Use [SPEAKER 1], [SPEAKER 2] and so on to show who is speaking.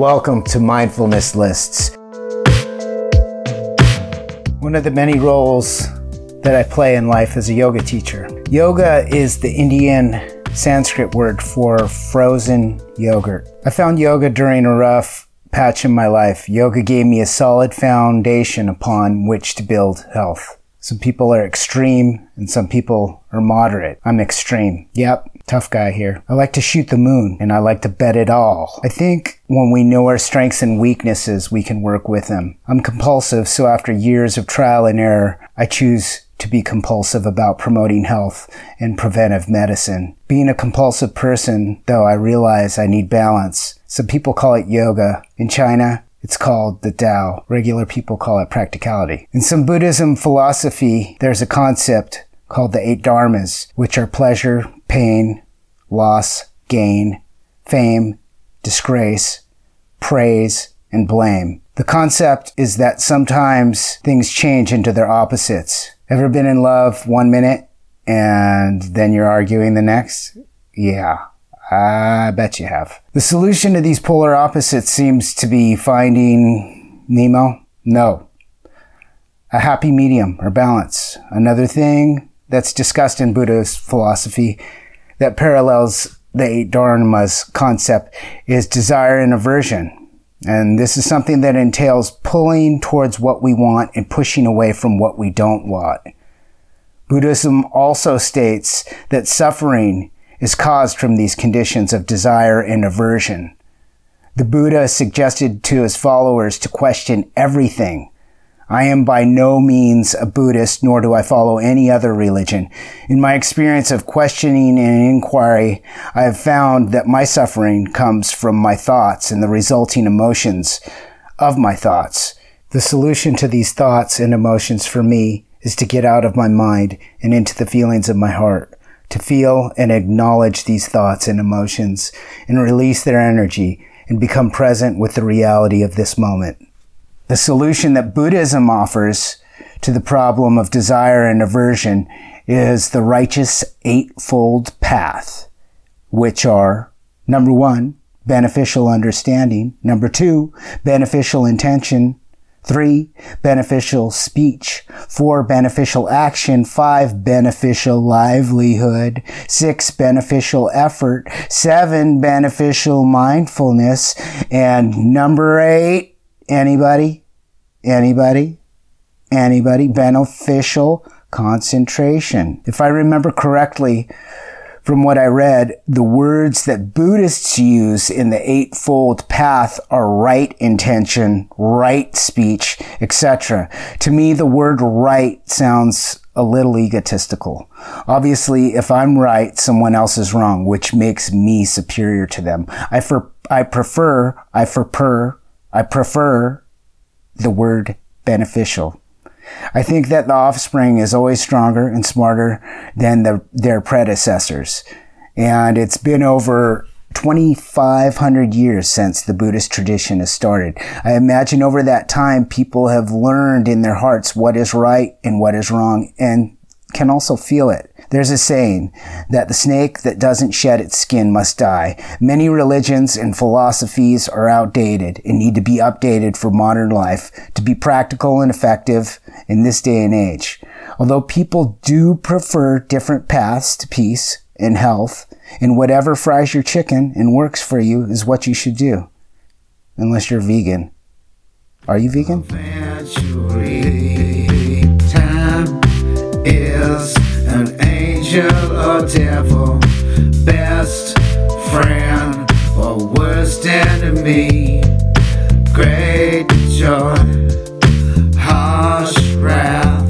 [SPEAKER 1] Welcome to Mindfulness Lists. One of the many roles that I play in life as a yoga teacher. Yoga is the Indian Sanskrit word for frozen yogurt. I found yoga during a rough patch in my life. Yoga gave me a solid foundation upon which to build health. Some people are extreme and some people are moderate. I'm extreme. Yep, tough guy here. I like to shoot the moon and I like to bet it all. I think when we know our strengths and weaknesses, we can work with them. I'm compulsive, so after years of trial and error, I choose to be compulsive about promoting health and preventive medicine. Being a compulsive person, though, I realize I need balance. Some people call it yoga. In China, it's called the Tao. Regular people call it practicality. In some Buddhism philosophy, there's a concept called the eight dharmas, which are pleasure, pain, loss, gain, fame, disgrace, praise, and blame. The concept is that sometimes things change into their opposites. Ever been in love one minute and then you're arguing the next? Yeah. I bet you have. The solution to these polar opposites seems to be finding Nemo? No. A happy medium or balance. Another thing that's discussed in Buddhist philosophy that parallels the eight dharmas concept is desire and aversion. And this is something that entails pulling towards what we want and pushing away from what we don't want. Buddhism also states that suffering is caused from these conditions of desire and aversion. The Buddha suggested to his followers to question everything. I am by no means a Buddhist, nor do I follow any other religion. In my experience of questioning and inquiry, I have found that my suffering comes from my thoughts and the resulting emotions of my thoughts. The solution to these thoughts and emotions for me is to get out of my mind and into the feelings of my heart to feel and acknowledge these thoughts and emotions and release their energy and become present with the reality of this moment. The solution that Buddhism offers to the problem of desire and aversion is the righteous eightfold path, which are number one, beneficial understanding. Number two, beneficial intention. Three, beneficial speech. Four, beneficial action. Five, beneficial livelihood. Six, beneficial effort. Seven, beneficial mindfulness. And number eight, anybody? Anybody? Anybody? Beneficial concentration. If I remember correctly, from what I read, the words that Buddhists use in the Eightfold Path are right intention, right speech, etc. To me, the word right sounds a little egotistical. Obviously, if I'm right, someone else is wrong, which makes me superior to them. I, for, I prefer, I prefer, I prefer the word beneficial. I think that the offspring is always stronger and smarter than the, their predecessors. And it's been over 2,500 years since the Buddhist tradition has started. I imagine over that time, people have learned in their hearts what is right and what is wrong and can also feel it. There's a saying that the snake that doesn't shed its skin must die. Many religions and philosophies are outdated and need to be updated for modern life to be practical and effective in this day and age. Although people do prefer different paths to peace and health, and whatever fries your chicken and works for you is what you should do. Unless you're vegan. Are you vegan?
[SPEAKER 2] Time is an angel or devil, best friend or worst enemy. Great joy, harsh wrath.